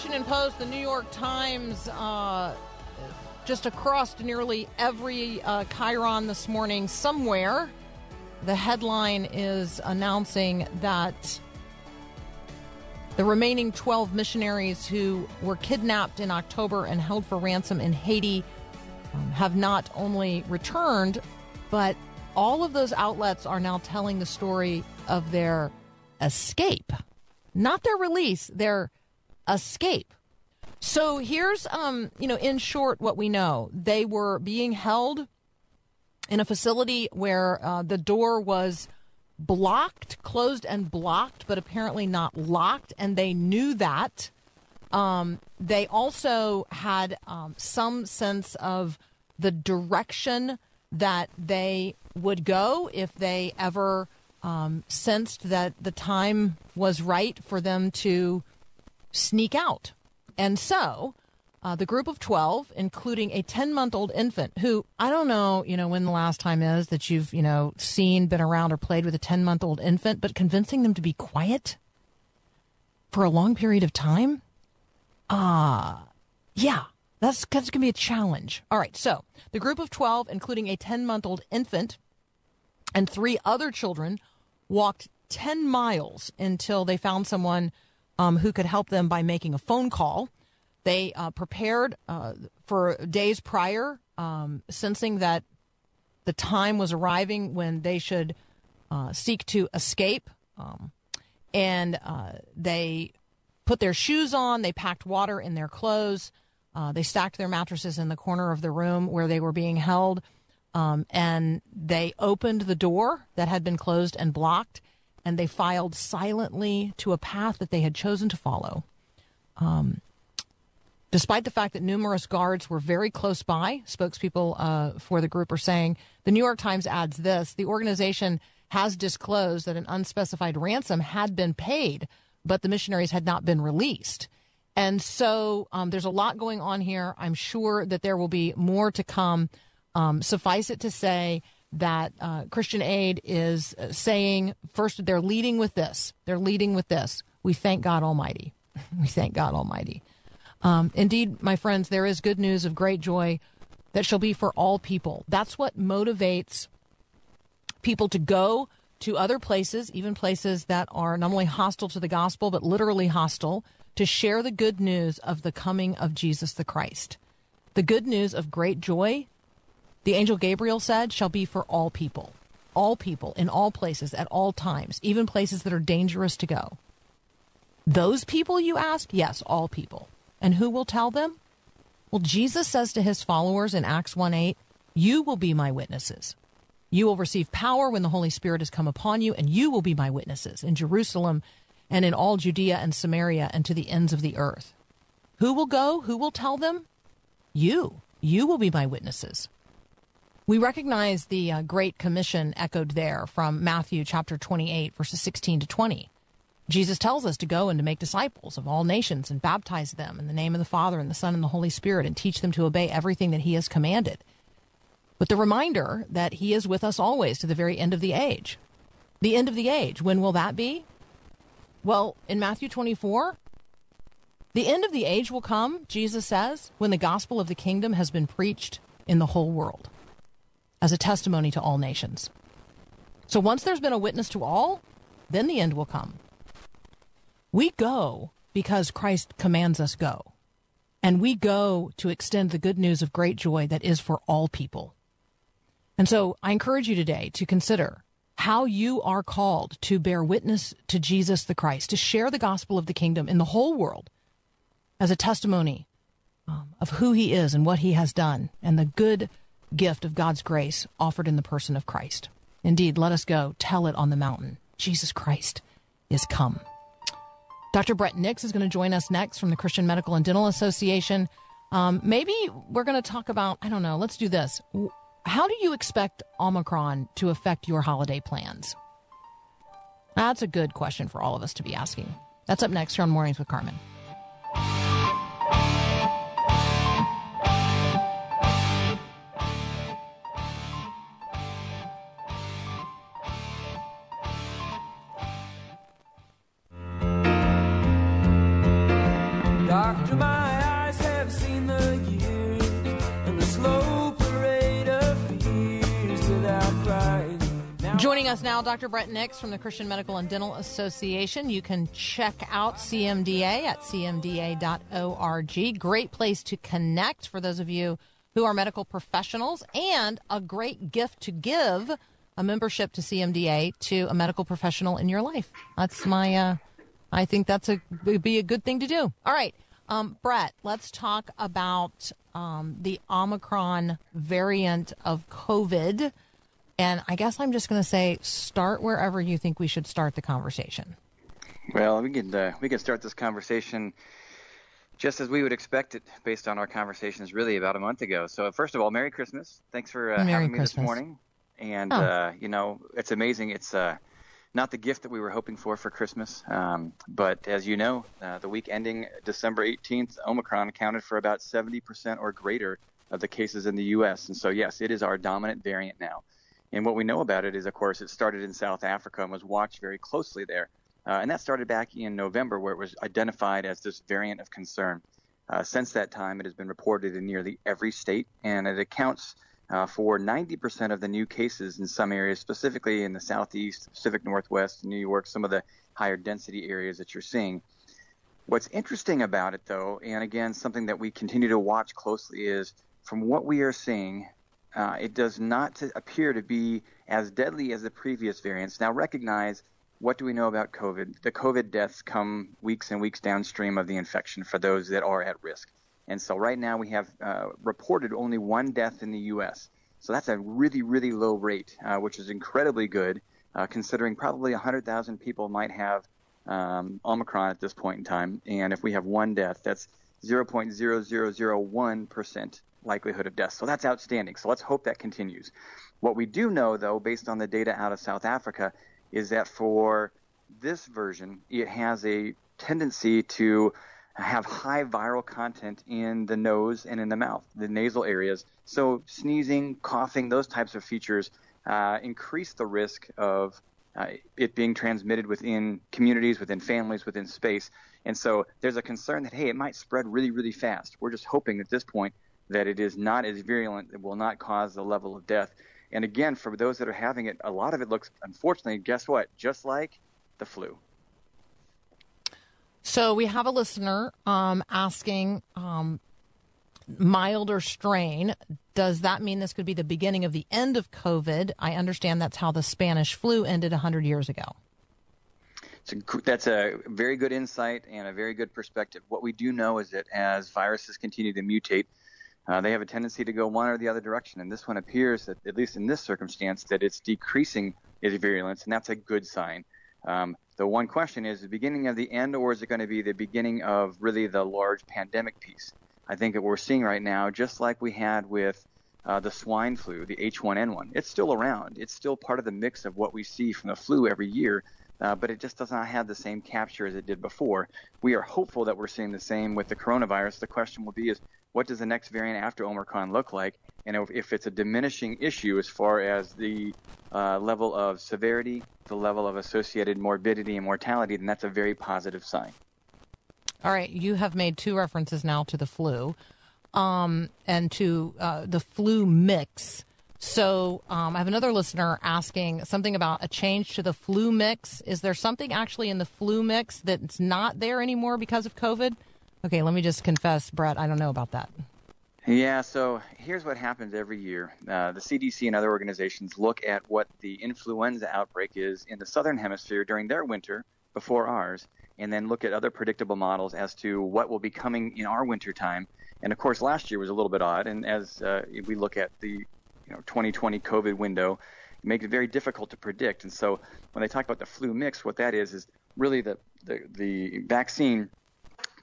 Washington Post, the New York Times, uh, just across nearly every uh, chyron this morning, somewhere, the headline is announcing that the remaining 12 missionaries who were kidnapped in October and held for ransom in Haiti um, have not only returned, but all of those outlets are now telling the story of their escape. Not their release, their escape. So here's, um, you know, in short, what we know. They were being held in a facility where uh, the door was blocked, closed and blocked, but apparently not locked, and they knew that. Um, they also had um, some sense of the direction that they would go if they ever um, sensed that the time was right for them to sneak out. And so uh, the group of 12, including a 10 month old infant who I don't know, you know, when the last time is that you've, you know, seen, been around, or played with a 10 month old infant, but convincing them to be quiet for a long period of time. Ah, uh, yeah, that's, that's going to be a challenge. All right. So the group of 12, including a 10 month old infant and three other children, walked 10 miles until they found someone um, who could help them by making a phone call. They uh, prepared uh, for days prior, um, sensing that the time was arriving when they should uh, seek to escape. Um, and uh, they put their shoes on, they packed water in their clothes, uh, they stacked their mattresses in the corner of the room where they were being held. Um, and they opened the door that had been closed and blocked and they filed silently to a path that they had chosen to follow. Um, despite the fact that numerous guards were very close by, spokespeople uh, for the group are saying. The New York Times adds this the organization has disclosed that an unspecified ransom had been paid, but the missionaries had not been released. And so um, there's a lot going on here. I'm sure that there will be more to come. Um, suffice it to say, that uh, Christian Aid is uh, saying first they're leading with this. They're leading with this. We thank God Almighty. we thank God Almighty. Um, indeed, my friends, there is good news of great joy that shall be for all people. That's what motivates people to go to other places, even places that are not only hostile to the gospel, but literally hostile, to share the good news of the coming of Jesus the Christ. The good news of great joy the angel Gabriel said, shall be for all people, all people in all places at all times, even places that are dangerous to go. Those people, you ask? Yes, all people. And who will tell them? Well, Jesus says to his followers in Acts 1 8, You will be my witnesses. You will receive power when the Holy Spirit has come upon you, and you will be my witnesses in Jerusalem and in all Judea and Samaria and to the ends of the earth. Who will go? Who will tell them? You. You will be my witnesses. We recognize the uh, Great Commission echoed there from Matthew chapter 28, verses 16 to 20. Jesus tells us to go and to make disciples of all nations and baptize them in the name of the Father and the Son and the Holy Spirit and teach them to obey everything that He has commanded. With the reminder that He is with us always to the very end of the age. The end of the age, when will that be? Well, in Matthew 24, the end of the age will come, Jesus says, when the gospel of the kingdom has been preached in the whole world as a testimony to all nations. So once there's been a witness to all, then the end will come. We go because Christ commands us go. And we go to extend the good news of great joy that is for all people. And so I encourage you today to consider how you are called to bear witness to Jesus the Christ, to share the gospel of the kingdom in the whole world as a testimony um, of who he is and what he has done and the good gift of God's grace offered in the person of Christ. Indeed, let us go tell it on the mountain. Jesus Christ is come. Dr. Bret Nicks is going to join us next from the Christian Medical and Dental Association. Um, maybe we're going to talk about, I don't know, let's do this. How do you expect Omicron to affect your holiday plans? That's a good question for all of us to be asking. That's up next here on Mornings with Carmen. Now, Dr. Bret Nicks from the Christian Medical and Dental Association. You can check out CMDA at cmda.org. Great place to connect for those of you who are medical professionals, and a great gift to give a membership to CMDA to a medical professional in your life. That's my, uh, I think that's a be a good thing to do. All right, um, Bret, let's talk about um, the Omicron variant of COVID. And I guess I'm just going to say start wherever you think we should start the conversation. Well, we can uh, we can start this conversation just as we would expect it based on our conversations really about a month ago. So first of all, Merry Christmas. Thanks for uh, having me Christmas. this morning. And oh. uh, you know, it's amazing. It's uh, not the gift that we were hoping for for Christmas, um, but as you know, uh, the week ending December 18th, Omicron accounted for about 70% or greater of the cases in the U.S. And so yes, it is our dominant variant now. And what we know about it is, of course, it started in South Africa and was watched very closely there. Uh, and that started back in November, where it was identified as this variant of concern. Uh, since that time, it has been reported in nearly every state, and it accounts uh, for 90% of the new cases in some areas, specifically in the Southeast, Pacific Northwest, New York, some of the higher density areas that you're seeing. What's interesting about it, though, and again, something that we continue to watch closely is from what we are seeing, uh, it does not appear to be as deadly as the previous variants. Now, recognize what do we know about COVID? The COVID deaths come weeks and weeks downstream of the infection for those that are at risk. And so, right now, we have uh, reported only one death in the U.S. So, that's a really, really low rate, uh, which is incredibly good, uh, considering probably 100,000 people might have um, Omicron at this point in time. And if we have one death, that's 0.0001% likelihood of death. So that's outstanding. So let's hope that continues. What we do know, though, based on the data out of South Africa, is that for this version, it has a tendency to have high viral content in the nose and in the mouth, the nasal areas. So sneezing, coughing, those types of features uh, increase the risk of uh, it being transmitted within communities, within families, within space. And so there's a concern that, hey, it might spread really, really fast. We're just hoping at this point that it is not as virulent, it will not cause the level of death. And again, for those that are having it, a lot of it looks, unfortunately, guess what? Just like the flu. So we have a listener um, asking um, milder strain. Does that mean this could be the beginning of the end of COVID? I understand that's how the Spanish flu ended 100 years ago. A, that's a very good insight and a very good perspective. What we do know is that as viruses continue to mutate, uh, they have a tendency to go one or the other direction. And this one appears that, at least in this circumstance, that it's decreasing its virulence, and that's a good sign. Um, the one question is the beginning of the end, or is it going to be the beginning of really the large pandemic piece? I think that we're seeing right now, just like we had with uh, the swine flu, the H1N1, it's still around. It's still part of the mix of what we see from the flu every year, uh, but it just does not have the same capture as it did before. We are hopeful that we're seeing the same with the coronavirus. The question will be is what does the next variant after Omicron look like? And if, it's a diminishing issue as far as the uh, level of severity, the level of associated morbidity and mortality, then that's a very positive sign. All right, you have made two references now to the flu um, and to uh, the flu mix. So um, I have another listener asking something about a change to the flu mix. Is there something actually in the flu mix that's not there anymore because of COVID? Okay, let me just confess, Bret, I don't know about that. Yeah, so here's what happens every year. Uh, the CDC and other organizations look at what the influenza outbreak is in the southern hemisphere during their winter before ours, and then look at other predictable models as to what will be coming in our winter time. And of course, last year was a little bit odd. And as uh, we look at the you know 2020 COVID window, it makes it very difficult to predict. And so when they talk about the flu mix, what that is is really the the, the vaccine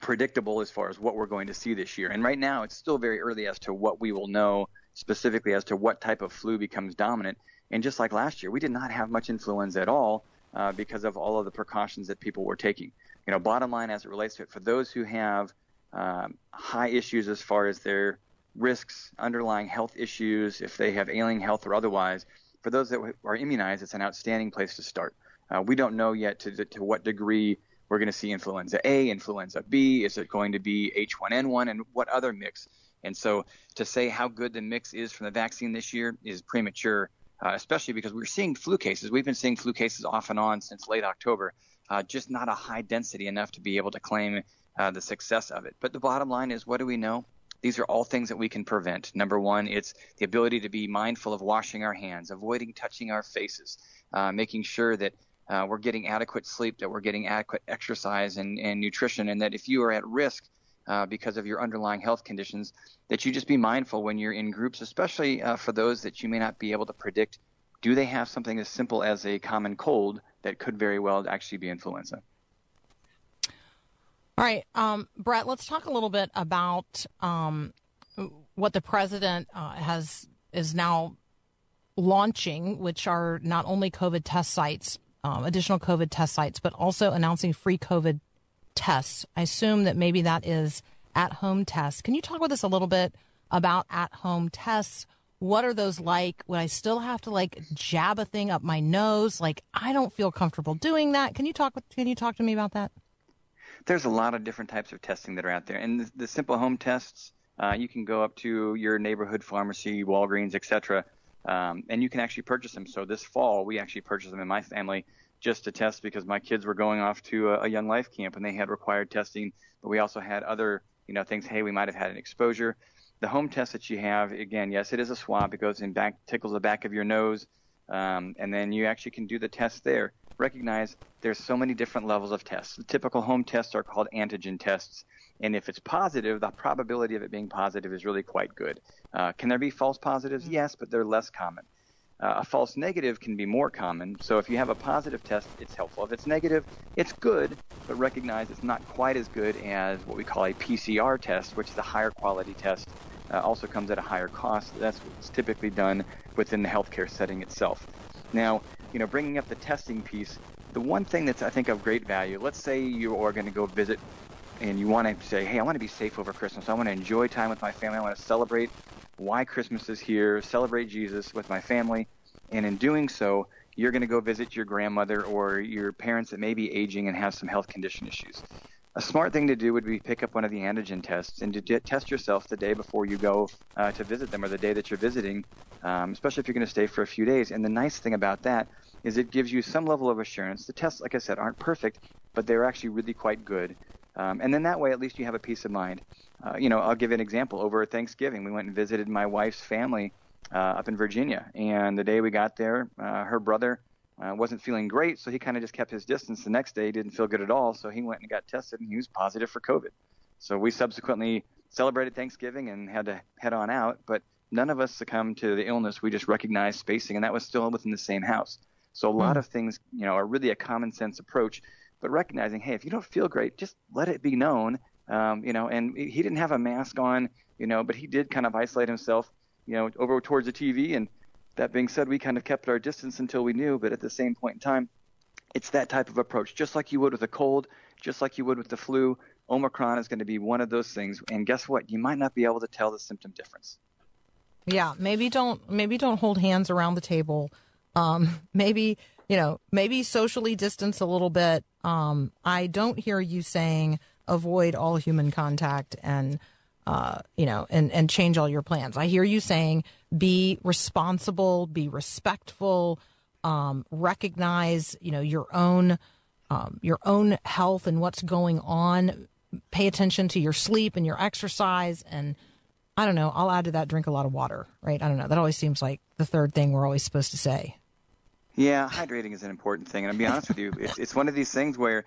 predictable as far as what we're going to see this year. And right now, it's still very early as to what we will know specifically as to what type of flu becomes dominant. And just like last year, we did not have much influenza at all uh, because of all of the precautions that people were taking. You know, bottom line as it relates to it, for those who have um, high issues as far as their risks, underlying health issues, if they have ailing health or otherwise, for those that are immunized, it's an outstanding place to start. Uh, we don't know yet to, to what degree we're going to see influenza A, influenza B. Is it going to be H1N1, and what other mix? And so to say how good the mix is from the vaccine this year is premature uh, especially because we're seeing flu cases. We've been seeing flu cases off and on since late October, uh, just not a high density enough to be able to claim uh, the success of it. But the bottom line is, what do we know? These are all things that we can prevent. Number one, it's the ability to be mindful of washing our hands, avoiding touching our faces, uh, making sure that uh, we're getting adequate sleep, that we're getting adequate exercise and, and nutrition, and that if you are at risk uh, because of your underlying health conditions, that you just be mindful when you're in groups, especially uh, for those that you may not be able to predict. Do they have something as simple as a common cold that could very well actually be influenza? All right, um, Bret, let's talk a little bit about um, what the president uh, has is now launching, which are not only COVID test sites, um, additional COVID test sites, but also announcing free COVID tests. I assume that maybe that is at home tests. Can you talk with us a little bit about at home tests? What are those like? Would I still have to like jab a thing up my nose? Like I don't feel comfortable doing that. Can you talk with, can you talk to me about that? There's a lot of different types of testing that are out there, and the, the simple home tests. Uh, you can go up to your neighborhood pharmacy, Walgreens, etc., um, and you can actually purchase them. So this fall, we actually purchased them in my family just to test because my kids were going off to a, a young life camp and they had required testing, but we also had other you know things. Hey, we might have had an exposure. The home test that you have, again, yes, it is a swab. It goes in back, tickles the back of your nose, um, and then you actually can do the test there. Recognize there's so many different levels of tests. The typical home tests are called antigen tests, and if it's positive, the probability of it being positive is really quite good. Uh, can there be false positives? Mm-hmm. Yes, but they're less common. Uh, a false negative can be more common. So if you have a positive test, it's helpful. If it's negative, it's good, but recognize it's not quite as good as what we call a PCR test, which is a higher quality test. Uh, also comes at a higher cost. That's what's typically done within the healthcare setting itself. Now, you know, bringing up the testing piece, the one thing that's I think of great value. Let's say you are going to go visit and you want to say, hey, I want to be safe over Christmas. I want to enjoy time with my family. I want to celebrate why Christmas is here, celebrate Jesus with my family, and in doing so, you're going to go visit your grandmother or your parents that may be aging and have some health condition issues. A smart thing to do would be pick up one of the antigen tests and to test yourself the day before you go uh, to visit them or the day that you're visiting, um, especially if you're going to stay for a few days. And the nice thing about that is it gives you some level of assurance. The tests, like I said, aren't perfect, but they're actually really quite good. Um, and then that way, at least you have a peace of mind. Uh, you know, I'll give you an example. Over Thanksgiving, we went and visited my wife's family uh, up in Virginia, and the day we got there, uh, her brother uh, wasn't feeling great, so he kind of just kept his distance. The next day, he didn't feel good at all, so he went and got tested, and he was positive for COVID. So we subsequently celebrated Thanksgiving and had to head on out, but none of us succumbed to the illness. We just recognized spacing, and that was still within the same house. So a lot mm. of things, you know, are really a common sense approach, but recognizing, hey, if you don't feel great, just let it be known um, you know, and he didn't have a mask on, you know, but he did kind of isolate himself, you know, over towards the TV. And that being said, we kind of kept our distance until we knew. But at the same point in time, it's that type of approach, just like you would with a cold, just like you would with the flu. Omicron is going to be one of those things. And guess what? You might not be able to tell the symptom difference. Yeah, maybe don't maybe don't hold hands around the table. Um, maybe you know maybe socially distance a little bit. Um, I don't hear you saying avoid all human contact and uh, you know, and and change all your plans. I hear you saying be responsible, be respectful, um, recognize you know your own um, your own health and what's going on. Pay attention to your sleep and your exercise, and I don't know. I'll add to that drink a lot of water. Right? I don't know. That always seems like the third thing we're always supposed to say. Yeah, hydrating is an important thing, and I'll be honest with you, it's it's one of these things where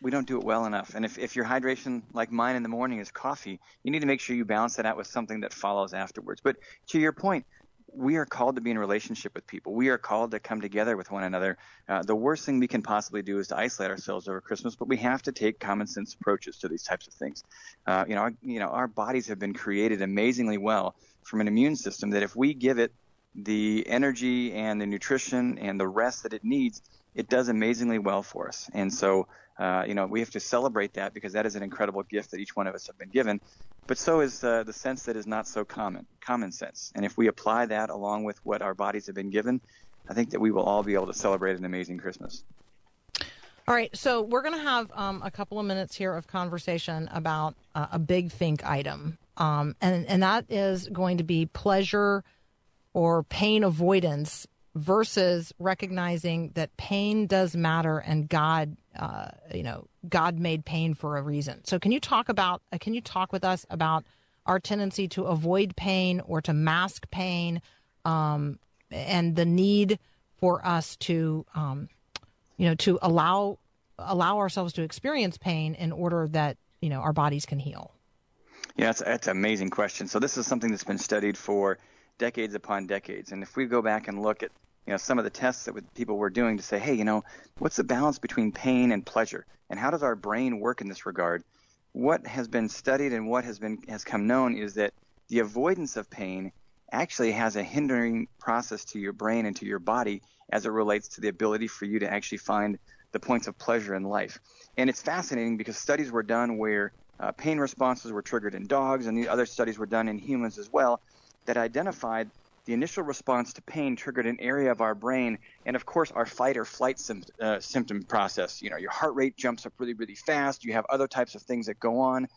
we don't do it well enough. And if, if your hydration, like mine in the morning, is coffee, you need to make sure you balance that out with something that follows afterwards. But to your point, we are called to be in relationship with people. We are called to come together with one another. Uh, the worst thing we can possibly do is to isolate ourselves over Christmas, but we have to take common sense approaches to these types of things. Uh, you know, our, you know, our bodies have been created amazingly well from an immune system that if we give it the energy and the nutrition and the rest that it needs, it does amazingly well for us. And so, uh, you know, we have to celebrate that because that is an incredible gift that each one of us have been given. But so is uh, the sense that is not so common, common sense. And if we apply that along with what our bodies have been given, I think that we will all be able to celebrate an amazing Christmas. All right, so we're going to have um, a couple of minutes here of conversation about uh, a big think item, um, and and that is going to be pleasure or pain avoidance versus recognizing that pain does matter and God, uh, you know, God made pain for a reason. So, can you talk about? Uh, can you talk with us about our tendency to avoid pain or to mask pain, um, and the need for us to, um, you know, to allow allow ourselves to experience pain in order that you know our bodies can heal. Yeah, that's, that's an amazing question. So this is something that's been studied for decades upon decades. And if we go back and look at you know some of the tests that people were doing to say, hey, you know, what's the balance between pain and pleasure, and how does our brain work in this regard? What has been studied and what has been has come known is that the avoidance of pain actually has a hindering process to your brain and to your body as it relates to the ability for you to actually find the points of pleasure in life. And it's fascinating because studies were done where uh, pain responses were triggered in dogs, and the other studies were done in humans as well that identified the initial response to pain triggered an area of our brain, and of course, our fight or flight sim- uh, symptom process. You know, your heart rate jumps up really, really fast. You have other types of things that go on,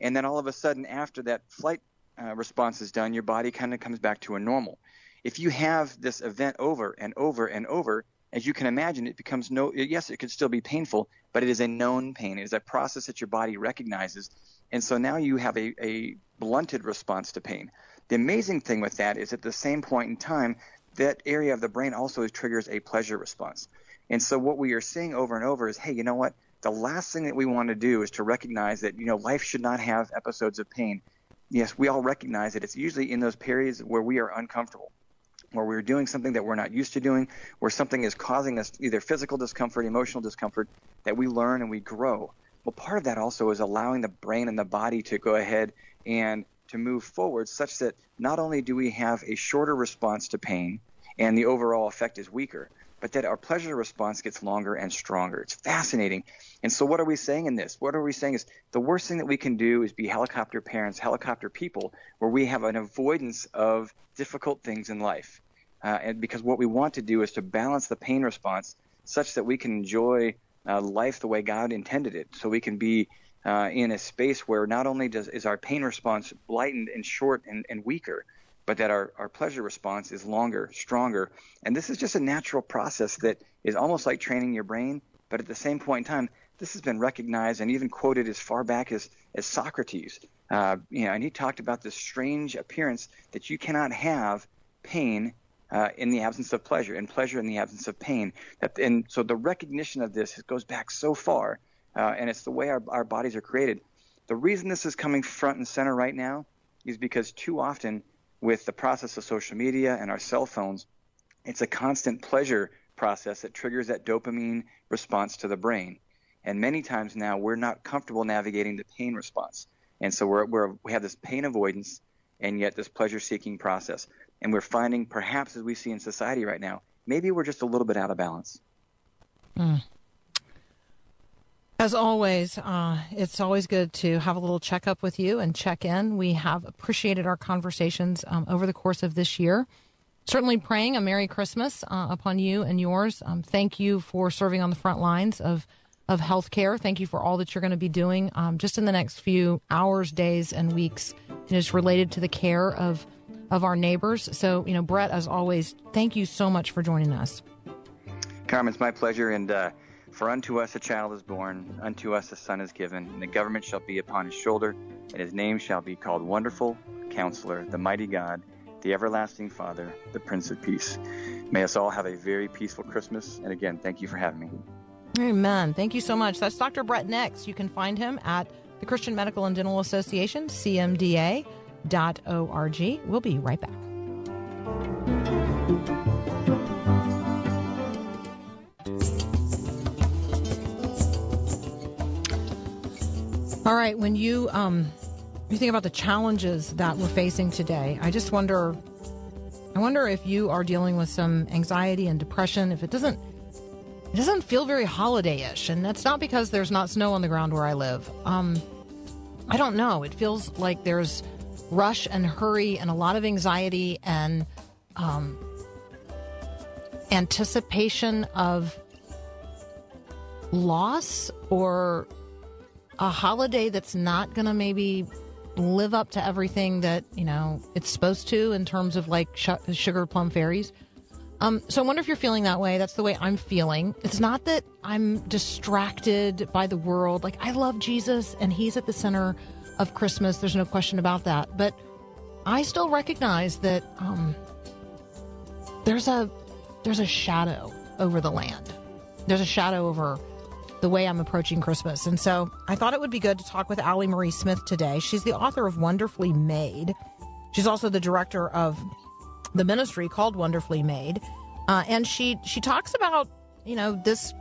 and then all of a sudden, after that flight uh, response is done, your body kind of comes back to a normal. If you have this event over and over and over, as you can imagine, it becomes no. Yes, it could still be painful, but it is a known pain. It is a process that your body recognizes, and so now you have a, a blunted response to pain. The amazing thing with that is at the same point in time, that area of the brain also triggers a pleasure response. And so what we are seeing over and over is, hey, you know what? The last thing that we want to do is to recognize that, you know, life should not have episodes of pain. Yes, we all recognize that it's usually in those periods where we are uncomfortable, where we're doing something that we're not used to doing, where something is causing us either physical discomfort, emotional discomfort, that we learn and we grow. Well, part of that also is allowing the brain and the body to go ahead and to move forward such that not only do we have a shorter response to pain and the overall effect is weaker, but that our pleasure response gets longer and stronger. It's fascinating. And so, what are we saying in this? What are we saying is the worst thing that we can do is be helicopter parents, helicopter people, where we have an avoidance of difficult things in life. Uh, and because what we want to do is to balance the pain response such that we can enjoy uh, life the way God intended it. So we can be uh, in a space where not only does is our pain response lightened and short and, and weaker, but that our, our pleasure response is longer, stronger. And this is just a natural process that is almost like training your brain, but at the same point in time, this has been recognized and even quoted as far back as, as Socrates. Uh, you know, and he talked about this strange appearance that you cannot have pain uh, in the absence of pleasure and pleasure in the absence of pain. That, and so the recognition of this goes back so far uh, and it's the way our, our bodies are created. The reason this is coming front and center right now is because too often, with the process of social media and our cell phones, it's a constant pleasure process that triggers that dopamine response to the brain. And many times now, we're not comfortable navigating the pain response. And so we're, we're, we have this pain avoidance and yet this pleasure seeking process. And we're finding, perhaps as we see in society right now, maybe we're just a little bit out of balance. Mm. As always, uh, it's always good to have a little checkup with you and check in. We have appreciated our conversations um, over the course of this year. Certainly praying a Merry Christmas uh, upon you and yours. Um, thank you for serving on the front lines of, of healthcare. Thank you for all that you're going to be doing um, just in the next few hours, days, and weeks. It is related to the care of, of our neighbors. So, you know, Bret, as always, thank you so much for joining us. Carmen, it's my pleasure. And, uh, for unto us a child is born, unto us a son is given, and the government shall be upon his shoulder, and his name shall be called Wonderful, Counselor, the Mighty God, the Everlasting Father, the Prince of Peace. May us all have a very peaceful Christmas, and again, thank you for having me. Amen. Thank you so much. That's Dr. Bret Nicks. You can find him at the Christian Medical and Dental Association, cmda.org. We'll be right back. All right, when you um, you think about the challenges that we're facing today, I just wonder, I wonder if you are dealing with some anxiety and depression. If it doesn't, it doesn't feel very holiday-ish, and that's not because there's not snow on the ground where I live. Um, I don't know. It feels like there's rush and hurry and a lot of anxiety and um, anticipation of loss or a holiday that's not going to maybe live up to everything that you know it's supposed to in terms of like sh- sugar plum fairies. Um, so I wonder if you're feeling that way. That's the way I'm feeling. It's not that I'm distracted by the world. Like I love Jesus and He's at the center of Christmas. There's no question about that. But I still recognize that um, there's a there's a shadow over the land. There's a shadow over the way I'm approaching Christmas. And so I thought it would be good to talk with Allie Marie Smith today. She's the author of Wonderfully Made. She's also the director of the ministry called Wonderfully Made. Uh, and she she talks about, you know, this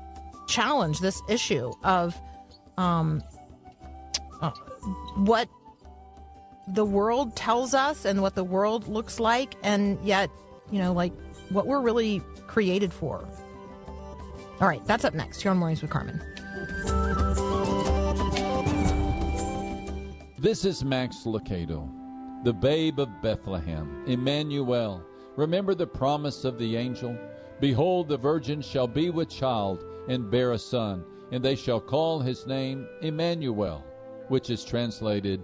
challenge, this issue of um, uh, what the world tells us and what the world looks like, and yet, you know, like what we're really created for. All right, that's up next here on Mornings with Carmen. This is Max Lucado, the babe of Bethlehem, Emmanuel. Remember the promise of the angel? Behold, the virgin shall be with child and bear a son, and they shall call his name Emmanuel, which is translated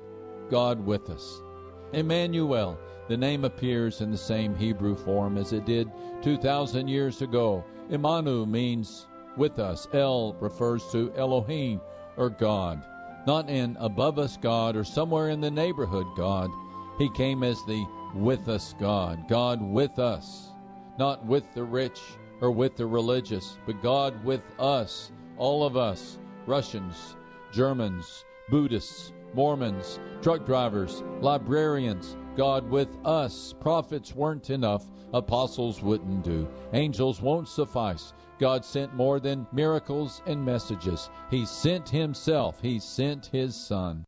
God with us. Emmanuel, the name appears in the same Hebrew form as it did 2,000 years ago. Imanu means with us. El refers to Elohim, or God not an above us God or somewhere in the neighborhood God. He came as the with us God, God with us, not with the rich or with the religious, but God with us, all of us, Russians, Germans, Buddhists, Mormons, truck drivers, librarians, God with us. Prophets weren't enough, apostles wouldn't do, angels won't suffice. God sent more than miracles and messages. He sent Himself, He sent His Son.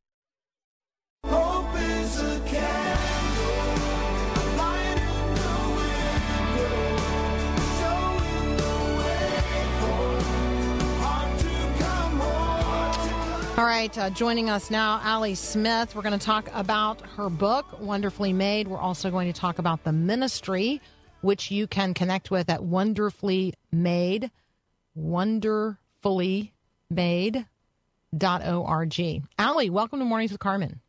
All right, uh, joining us now, Allie Smith. We're going to talk about her book, Wonderfully Made. We're also going to talk about the ministry which you can connect with at Wonderfully Made, wonderfully made.org. Allie, welcome to Mornings with Carmen.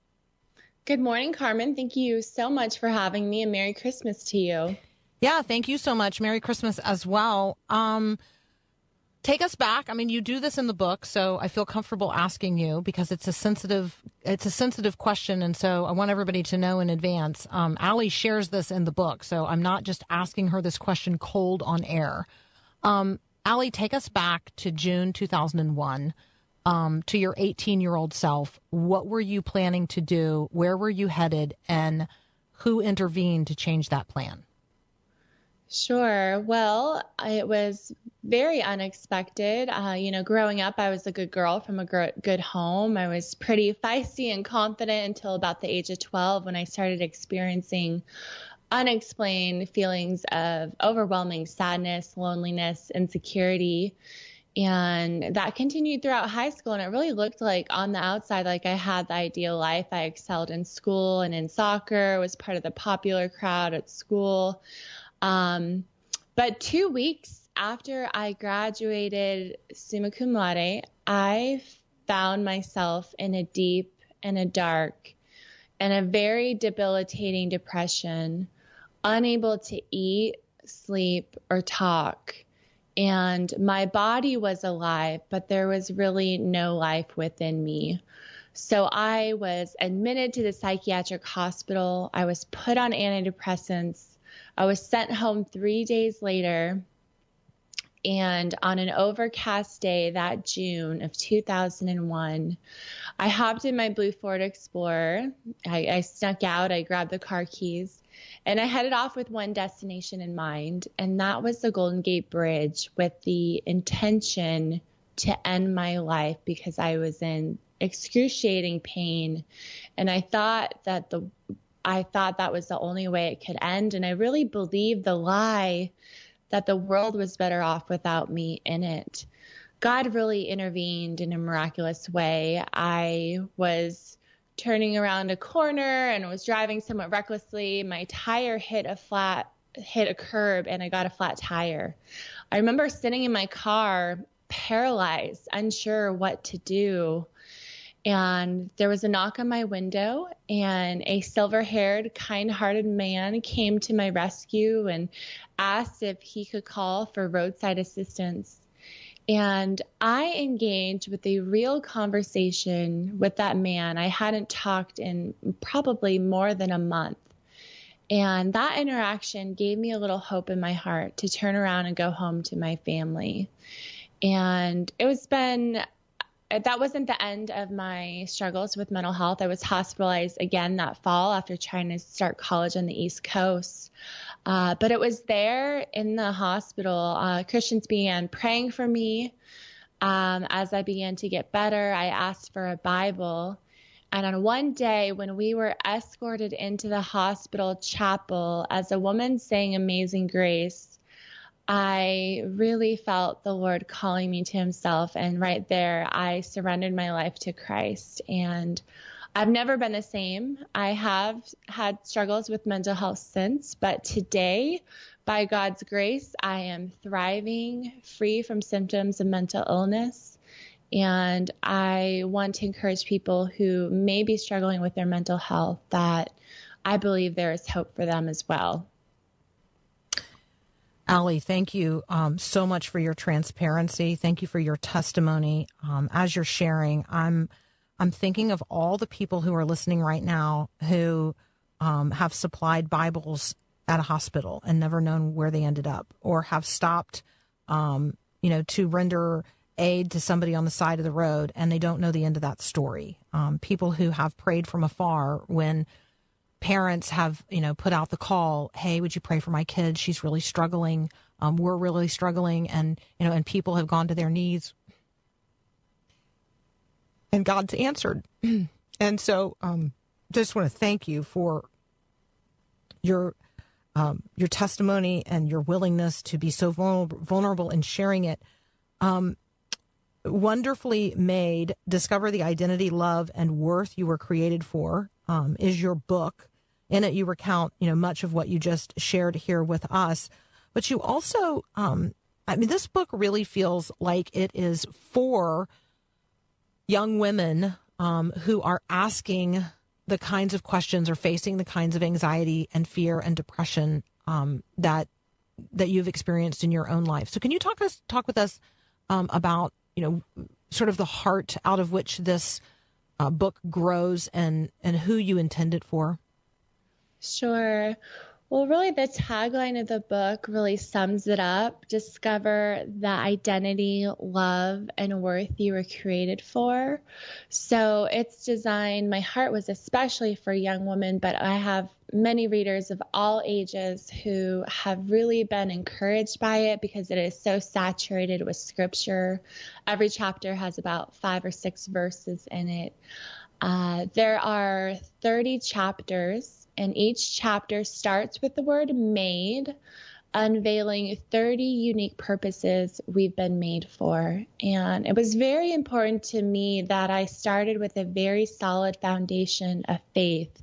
Good morning, Carmen. Thank you so much for having me and Merry Christmas to you. Yeah, thank you so much. Merry Christmas as well. Um, take us back. I mean, you do this in the book, so I feel comfortable asking you because it's a sensitive it's a sensitive question, and so I want everybody to know in advance. Um, Allie shares this in the book, so I'm not just asking her this question cold on air. Um, Allie, take us back to June 2001. Um, to your 18 year old self, what were you planning to do? Where were you headed? And who intervened to change that plan? Sure. Well, it was very unexpected. Uh, you know, growing up, I was a good girl from a gr- good home. I was pretty feisty and confident until about the age of 12 when I started experiencing unexplained feelings of overwhelming sadness, loneliness, insecurity. And that continued throughout high school. And it really looked like on the outside, like I had the ideal life. I excelled in school and in soccer, was part of the popular crowd at school. Um, but two weeks after I graduated summa cum laude, I found myself in a deep and a dark and a very debilitating depression, unable to eat, sleep, or talk. And my body was alive, but there was really no life within me. So I was admitted to the psychiatric hospital. I was put on antidepressants. I was sent home three days later, And on an overcast day that June of 2001, I hopped in my blue Ford Explorer. I, I snuck out, I grabbed the car keys, and I headed off with one destination in mind, and that was the Golden Gate Bridge with the intention to end my life because I was in excruciating pain. And I thought that the I thought that was the only way it could end. And I really believed the lie that the world was better off without me in it. God really intervened in a miraculous way. I was turning around a corner and was driving somewhat recklessly. My tire hit a flat hit a curb and I got a flat tire. I remember sitting in my car paralyzed, unsure what to do and there was a knock on my window and a silver-haired kind-hearted man came to my rescue and asked if he could call for roadside assistance and I engaged with a real conversation with that man. I hadn't talked in probably more than a month. And that interaction gave me a little hope in my heart to turn around and go home to my family. And it was been that wasn't the end of my struggles with mental health. I was hospitalized again that fall after trying to start college on the East Coast. Uh, but it was there in the hospital. Uh, Christians began praying for me. Um, as I began to get better, I asked for a Bible. And on one day, when we were escorted into the hospital chapel as a woman sang Amazing Grace, I really felt the Lord calling me to Himself. And right there, I surrendered my life to Christ. And I've never been the same. I have had struggles with mental health since, but today, by God's grace, I am thriving, free from symptoms of mental illness. And I want to encourage people who may be struggling with their mental health that I believe there is hope for them as well. Allie, thank you um, so much for your transparency. Thank you for your testimony. Um, as you're sharing, I'm I'm thinking of all the people who are listening right now who um, have supplied Bibles at a hospital and never known where they ended up, or have stopped, um, you know, to render aid to somebody on the side of the road and they don't know the end of that story. Um, people who have prayed from afar when parents have, you know, put out the call, hey, would you pray for my kid? She's really struggling. Um, we're really struggling. And, you know, and people have gone to their knees. And God's answered. and so um, just want to thank you for your um, your testimony and your willingness to be so vulnerable, in sharing it. Um, wonderfully made, discover the identity, love, and worth you were created for. Um, is your book. In it, you recount, you know, much of what you just shared here with us, but you also, um, I mean, this book really feels like it is for young women um, who are asking the kinds of questions or facing the kinds of anxiety and fear and depression um, that that you've experienced in your own life. So, can you talk us talk with us um, about you know sort of the heart out of which this uh, book grows and and who you intend it for? Sure. Well, really, the tagline of the book really sums it up. Discover the identity, love, and worth you were created for. So it's designed, my heart was especially for young women, but I have many readers of all ages who have really been encouraged by it because it is so saturated with scripture. Every chapter has about five or six verses in it. Uh, there are 30 chapters and each chapter starts with the word made, unveiling 30 unique purposes we've been made for. And it was very important to me that I started with a very solid foundation of faith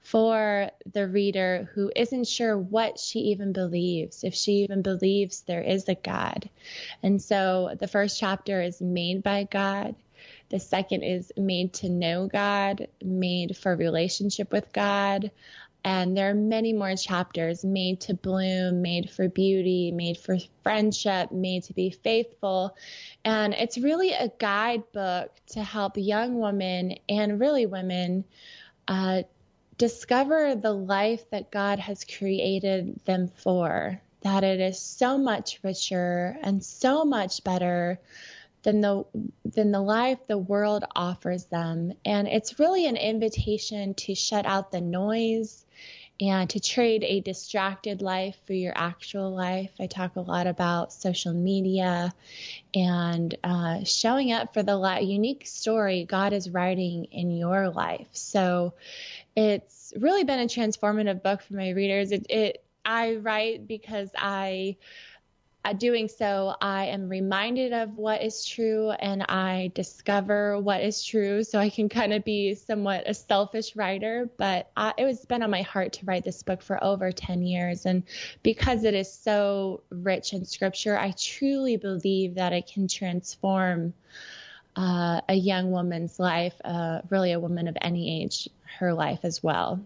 for the reader who isn't sure what she even believes, if she even believes there is a God. And so the first chapter is made by God. The second is made to know God, made for relationship with God. And there are many more chapters made to bloom, made for beauty, made for friendship, made to be faithful. And it's really a guidebook to help young women and really women uh, discover the life that God has created them for, that it is so much richer and so much better than the than the life the world offers them and it's really an invitation to shut out the noise and to trade a distracted life for your actual life. I talk a lot about social media and uh, showing up for the unique story God is writing in your life. So it's really been a transformative book for my readers. It, it I write because I doing so, I am reminded of what is true and I discover what is true. So I can kind of be somewhat a selfish writer, but I, it was been on my heart to write this book for over 10 years. And because it is so rich in scripture, I truly believe that it can transform uh, a young woman's life, uh, really a woman of any age, her life as well.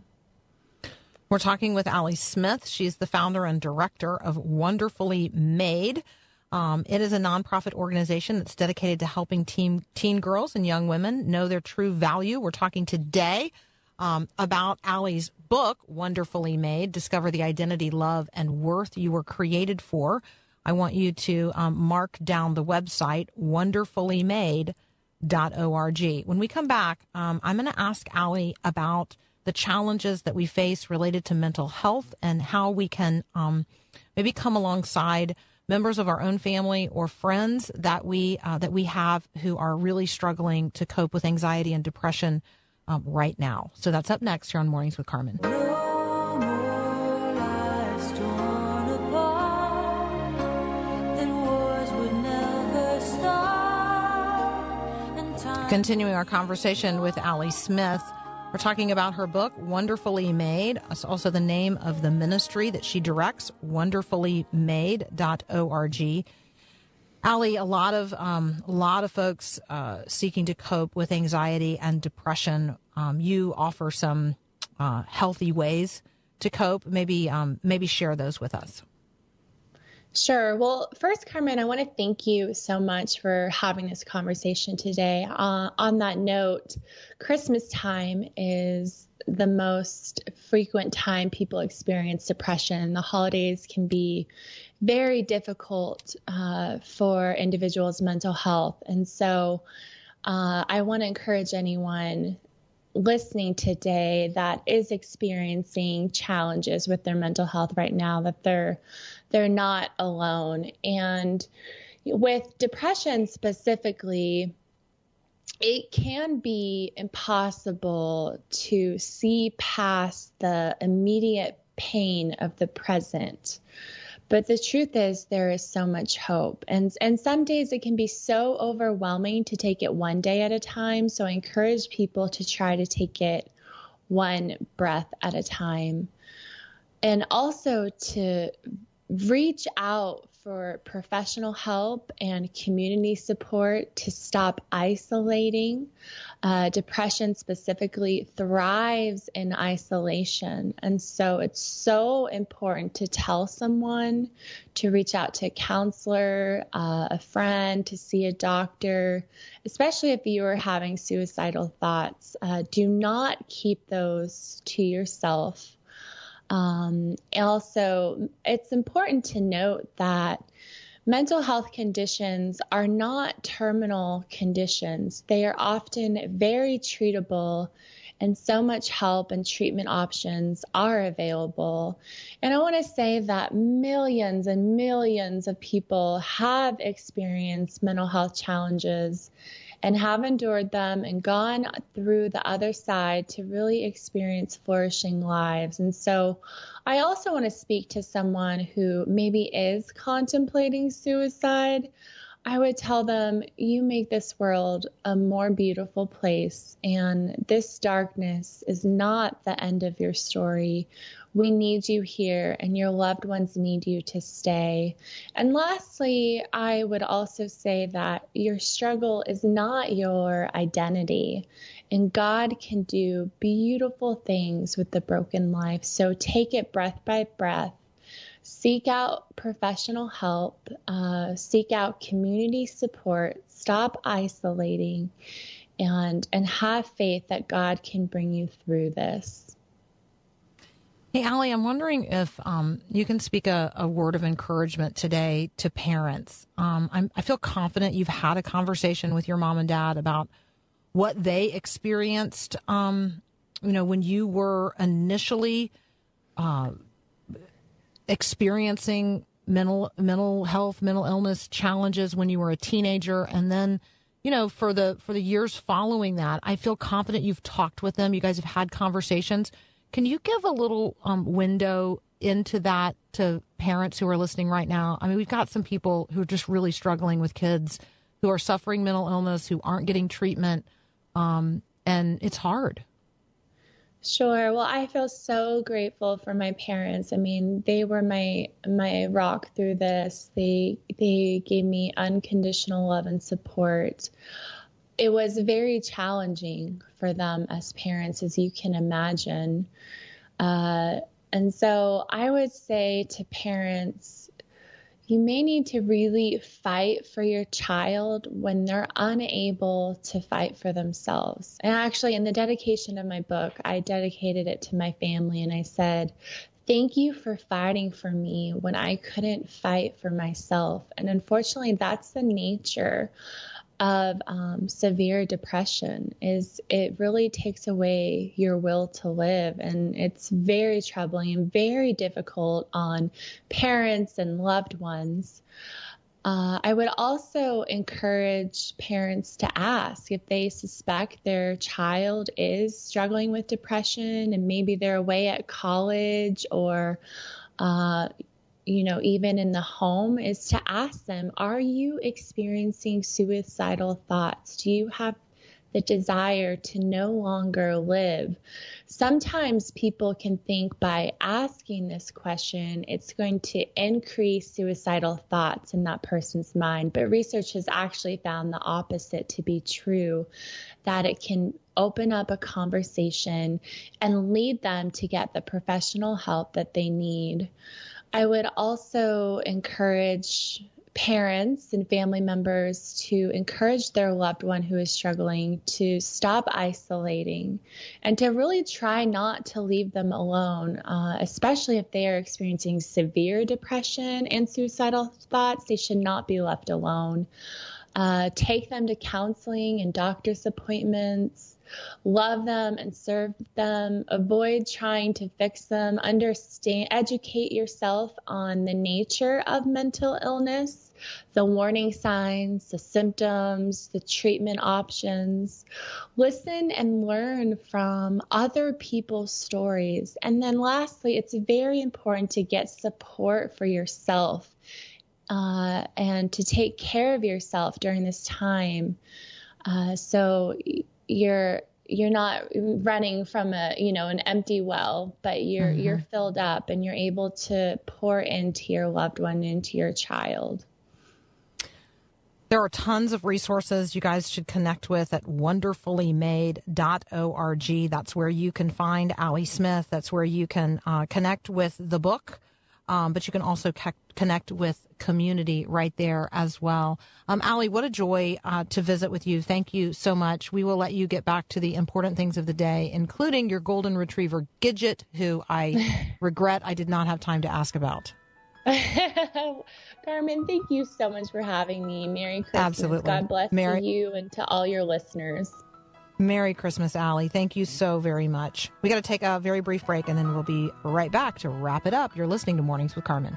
We're talking with Allie Smith. She's the founder and director of Wonderfully Made. Um, it is a nonprofit organization that's dedicated to helping teen, teen girls and young women know their true value. We're talking today um, about Allie's book, Wonderfully Made Discover the Identity, Love, and Worth You Were Created For. I want you to um, mark down the website, wonderfullymade.org. When we come back, um, I'm going to ask Allie about the challenges that we face related to mental health and how we can um, maybe come alongside members of our own family or friends that we uh, that we have who are really struggling to cope with anxiety and depression um, right now. So that's up next here on Mornings with Carmen. Continuing our conversation with Allie Smith. We're talking about her book, Wonderfully Made. It's also the name of the ministry that she directs, wonderfullymade.org. Allie, a lot of um, a lot of folks uh, seeking to cope with anxiety and depression. Um, you offer some uh, healthy ways to cope. Maybe um, maybe share those with us. Sure. Well, first, Carmen, I want to thank you so much for having this conversation today. Uh, on that note, Christmas time is the most frequent time people experience depression. The holidays can be very difficult uh, for individuals' mental health. And so uh, I want to encourage anyone listening today that is experiencing challenges with their mental health right now that they're they're not alone. And with depression specifically, it can be impossible to see past the immediate pain of the present. But the truth is, there is so much hope. And, and some days it can be so overwhelming to take it one day at a time. So I encourage people to try to take it one breath at a time. And also to reach out for professional help and community support to stop isolating. Uh, depression specifically thrives in isolation. And so it's so important to tell someone to reach out to a counselor, uh, a friend, to see a doctor, especially if you are having suicidal thoughts. Uh, do not keep those to yourself. Um, also, it's important to note that mental health conditions are not terminal conditions. They are often very treatable, and so much help and treatment options are available. And I want to say that millions and millions of people have experienced mental health challenges and have endured them and gone through the other side to really experience flourishing lives. And so I also want to speak to someone who maybe is contemplating suicide. I would tell them, you make this world a more beautiful place, and this darkness is not the end of your story. We need you here, and your loved ones need you to stay. And lastly, I would also say that your struggle is not your identity, and God can do beautiful things with the broken life. So take it breath by breath. Seek out professional help, uh, seek out community support, stop isolating, and, and have faith that God can bring you through this. Hey, Allie, I'm wondering if um, you can speak a, a, word of encouragement today to parents. Um, i feel confident you've had a conversation with your mom and dad about what they experienced, um, you know, when you were initially uh, experiencing mental mental health, mental illness challenges when you were a teenager, and then you know for the for the years following that. I feel confident you've talked with them. You guys have had conversations can you give a little um, window into that to parents who are listening right now? I mean, we've got some people who are just really struggling with kids who are suffering mental illness, who aren't getting treatment, um, and it's hard. Sure. Well, I feel so grateful for my parents. I mean, they were my my rock through this. They they gave me unconditional love and support it was very challenging for them as parents, as you can imagine. Uh, and so I would say to parents, you may need to really fight for your child when they're unable to fight for themselves. And actually, in the dedication of my book, I dedicated it to my family and I said, Thank you for fighting for me when I couldn't fight for myself. And unfortunately, that's the nature of um, severe depression is it really takes away your will to live. And it's very troubling and very difficult on parents and loved ones. Uh, I would also encourage parents to ask if they suspect their child is struggling with depression and maybe they're away at college or uh, you know, even in the home, is to ask them, are you experiencing suicidal thoughts? Do you have the desire to no longer live? Sometimes people can think by asking this question, it's going to increase suicidal thoughts in that person's mind. But research has actually found the opposite to be true, that it can open up a conversation and lead them to get the professional help that they need. I would also encourage parents and family members to encourage their loved one who is struggling to stop isolating and to really try not to leave them alone, uh, especially if they are experiencing severe depression and suicidal thoughts. They should not be left alone. Uh, take them to counseling and doctor's appointments love them and serve them. Avoid trying to fix them. Understand, educate yourself on the nature of mental illness, the warning signs, the symptoms, the treatment options. Listen and learn from other people's stories. And then lastly, it's very important to get support for yourself. Uh, and to take care of yourself during this time. Uh, so you're you're not running from a you know an empty well but you're mm-hmm. you're filled up and you're able to pour into your loved one into your child there are tons of resources you guys should connect with at wonderfullymade.org. That's where you can find Allie Smith. That's where you can uh, connect with the book um, but you can also ke- connect with community right there as well. Um, Allie, what a joy uh, to visit with you. Thank you so much. We will let you get back to the important things of the day, including your golden retriever Gidget, who I regret I did not have time to ask about. Carmen, thank you so much for having me. Merry Christmas. Absolutely. God bless Merry- you and to all your listeners. Merry Christmas, Allie. Thank you so very much. We got to take a very brief break and then we'll be right back to wrap it up. You're listening to Mornings with Carmen.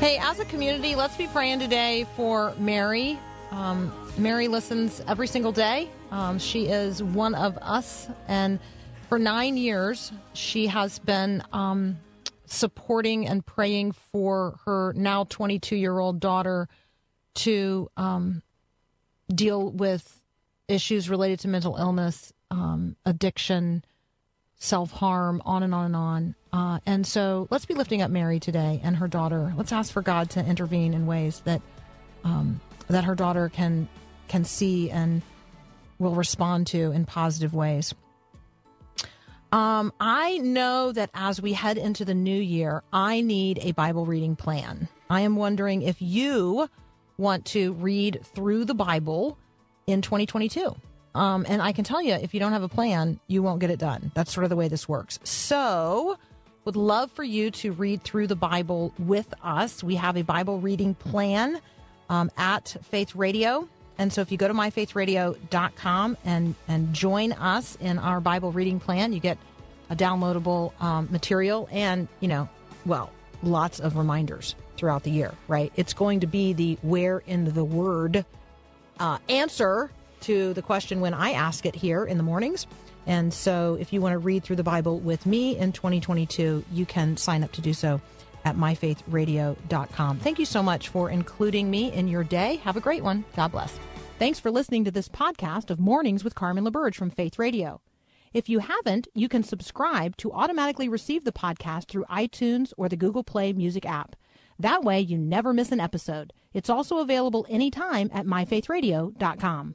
Hey, as a community, let's be praying today for Mary. Um, Mary listens every single day. Um, she is one of us, and for nine years, she has been um, supporting and praying for her now 22 year old daughter to um, deal with issues related to mental illness, um, addiction, self harm, on and on and on. Uh, and so let's be lifting up Mary today and her daughter. Let's ask for God to intervene in ways that um, that her daughter can can see and will respond to in positive ways. Um, I know that as we head into the new year, I need a Bible reading plan. I am wondering if you want to read through the Bible in 2022. Um, and I can tell you, if you don't have a plan, you won't get it done. That's sort of the way this works. So, would love for you to read through the Bible with us. We have a Bible reading plan um, at Faith Radio. And so if you go to myfaithradio.com and, and join us in our Bible reading plan, you get a downloadable um, material and, you know, well, lots of reminders throughout the year, right? It's going to be the where in the word uh, answer to the question when I ask it here in the mornings. And so if you want to read through the Bible with me in 2022, you can sign up to do so at myfaithradio.com. Thank you so much for including me in your day. Have a great one. God bless. Thanks for listening to this podcast of Mornings with Carmen LaBerge from Faith Radio. If you haven't, you can subscribe to automatically receive the podcast through iTunes or the Google Play Music app. That way, you never miss an episode. It's also available anytime at myfaithradio.com.